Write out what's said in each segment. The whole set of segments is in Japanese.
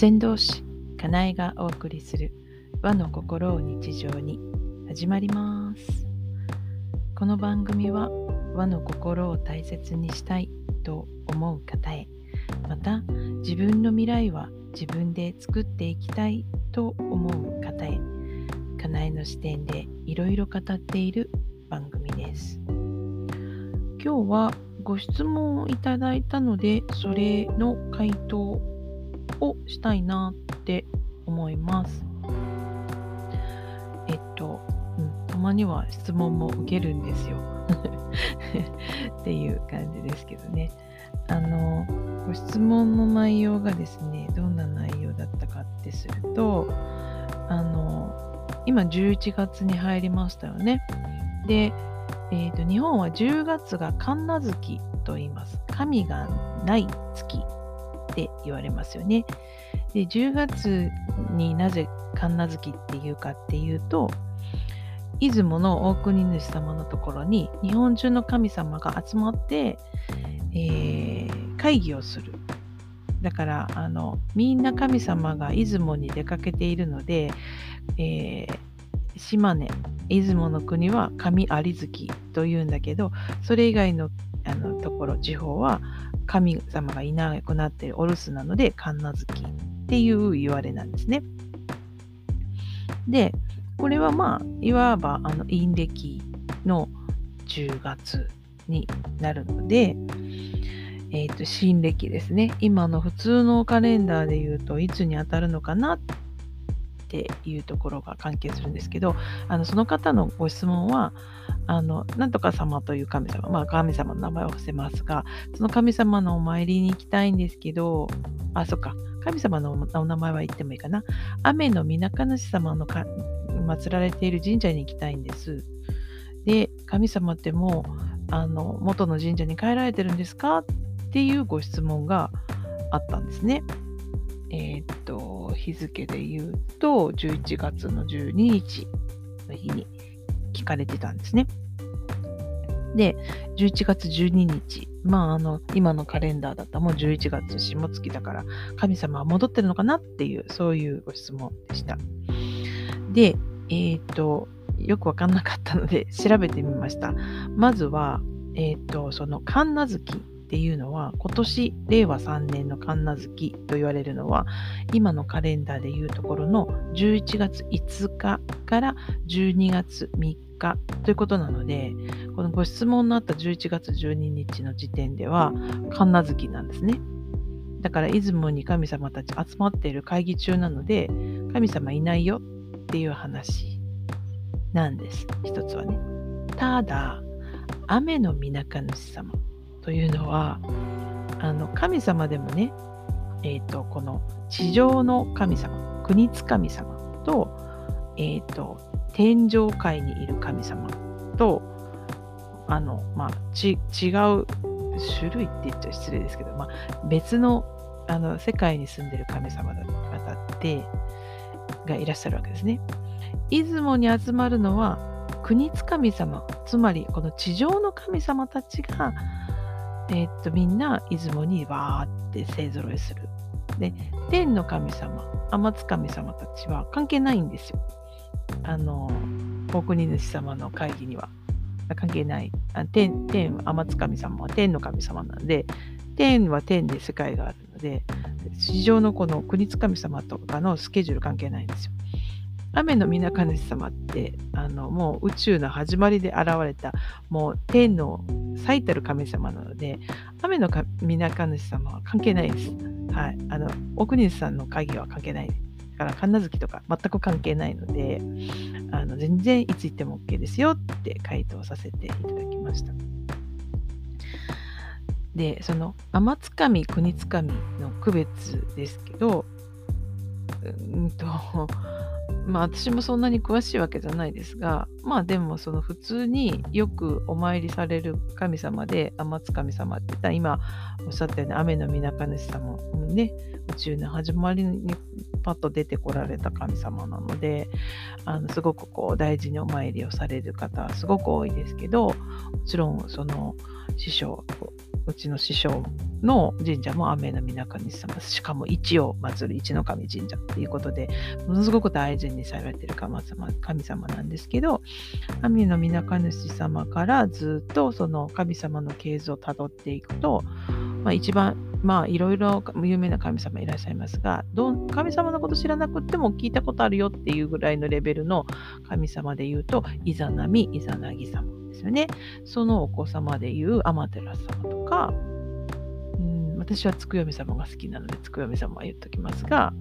先導師かなえがお送りする和の心を日常に。始まります。この番組は和の心を大切にしたいと思う方へ。また自分の未来は自分で作っていきたいと思う方へ。かなえの視点でいろいろ語っている番組です。今日はご質問をいただいたのでそれの回答をしたいなって思います。えっと、うん、たまには質問も受けるんですよ。っていう感じですけどね。あのご質問の内容がですねどんな内容だったかってするとあの今11月に入りましたよね。でえーと、日本は10月が神無月と言います。神がない月。って言われますよね。で10月になぜ神無月っていうかっていうと出雲の大国主様のところに日本中の神様が集まって、えー、会議をする。だからあのみんな神様が出雲に出かけているので、えー、島根出雲の国は神有月というんだけどそれ以外のあのところ地方は神様がいなくなっているお留守なので神奈月っていう言われなんですね。でこれはまあいわばあの陰暦の10月になるので、えー、と新暦ですね今の普通のカレンダーで言うといつに当たるのかなっていうところが関係するんですけどあのその方のご質問はあのなんとか様という神様まあ神様の名前を伏せますがその神様のお参りに行きたいんですけどあそっか神様のお名前は言ってもいいかな。雨の皆主様のか祀られている神社に行きたいんです。で神様ってもうあの元の神社に帰られてるんですか？っていうご質問があったんですね。えー、っと、日付で言うと、11月の12日の日に聞かれてたんですね。で、11月12日、まあ、あの、今のカレンダーだったらもう11月下月だから、神様は戻ってるのかなっていう、そういうご質問でした。で、えっ、と、よくわかんなかったので調べてみました。まずは、えっ、と、その神奈月っていうのは今年令和3年の神奈月と言われるのは今のカレンダーでいうところの11月5日から12月3日ということなのでこのご質問のあった11月12日の時点では神奈月なんですね。だから出雲に神様たち集まっている会議中なので神様いないよっていう話なんです。一つはね。ただ雨の皆主様というのはあの神様でもね、えーと、この地上の神様国津神様と,、えーと、天上界にいる神様とあの、まあ、ち違う種類って言っちゃ失礼ですけど、まあ、別のあの世界に住んでる神様だ方ってがいらっしゃるわけですね。出雲に集まるのは国津神様つまりこの地上の神様たちがえー、っとみんな出雲にわーって勢ぞろいする。で天の神様天津神様たちは関係ないんですよ。あの大国主様の会議には関係ない。あ天天天津神様は天の神様なので天は天で世界があるので地上のこの国津神様とかのスケジュール関係ないんですよ。雨の皆主様ってあのもう宇宙の始まりで現れたもう天の最たる神様なので雨の皆主様は関係ないです。はい、あの奥西さんの会議は関係ない。だから神奈月とか全く関係ないのであの全然いつ行っても OK ですよって回答させていただきました。でその天津神国津神の区別ですけどうんとまあ私もそんなに詳しいわけじゃないですが、まあでもその普通によくお参りされる神様で、天津神様って言ったら今おっしゃったように雨の皆主様もね、宇宙の始まりにパッと出てこられた神様なので、あのすごくこう大事にお参りをされる方すごく多いですけど、もちろんその師匠、うちの師匠の神社も雨の水上様、しかも一を祀る一の神神社っていうことで、ものすごく大事にされてる神様神様なんですけど、雨の水上主様からずっとその神様の系図をたどっていくと、まあ、一番まあいろいろ有名な神様いらっしゃいますがど神様のこと知らなくても聞いたことあるよっていうぐらいのレベルの神様で言うとイザナミイザナギ様ですよね。そのお子様で言うアマテラス様とかうん私はつくよみ様が好きなのでつくよみ様は言っときますが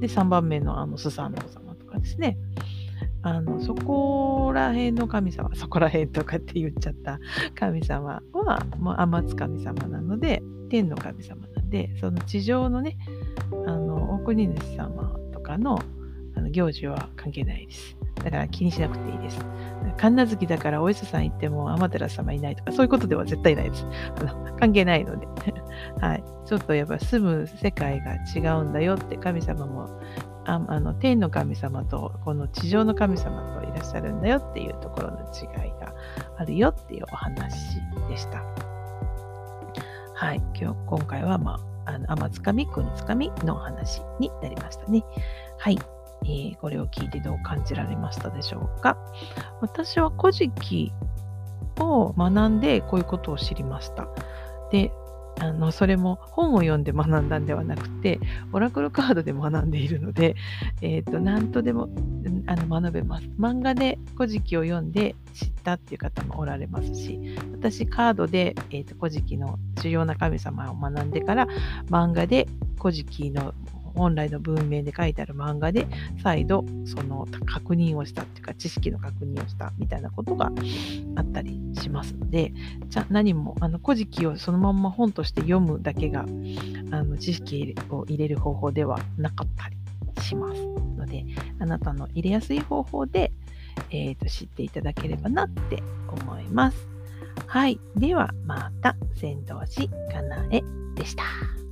で3番目のあのスサンド様とかですね。あのそこら辺の神様、そこら辺とかって言っちゃった神様は、もう天津神様なので、天の神様なんで、その地上のね、あの、大国主様とかのあの行事は関係ないです。だから気にしなくていいです。神奈月だからお伊勢さん行っても天照様いないとか、そういうことでは絶対ないです。あの関係ないので。はい。ちょっとやっぱ住む世界が違うんだよって神様もああの天の神様とこの地上の神様といらっしゃるんだよっていうところの違いがあるよっていうお話でした。はい、今日今回は、まあ、あの天つかみ、国つかみの話になりましたね。はい、えー、これを聞いてどう感じられましたでしょうか。私は古事記を学んでこういうことを知りました。で、あのそれも本を読んで学んだんではなくてオラクルカードで学んでいるので、えーと、何とでもあの学べます。漫画で「古事記」を読んで知ったっていう方もおられますし私カードで「えーと、古事記」の主要な神様を学んでから漫画で「古事記」の本来の文面で書いてある漫画で再度その確認をしたっていうか知識の確認をしたみたいなことがあったりしますのでじゃ何もあの古事記をそのまんま本として読むだけがあの知識を入れる方法ではなかったりしますのであなたの入れやすい方法で、えーと、知っていただければなって思います。はい。ではまた、先導師かなえでした。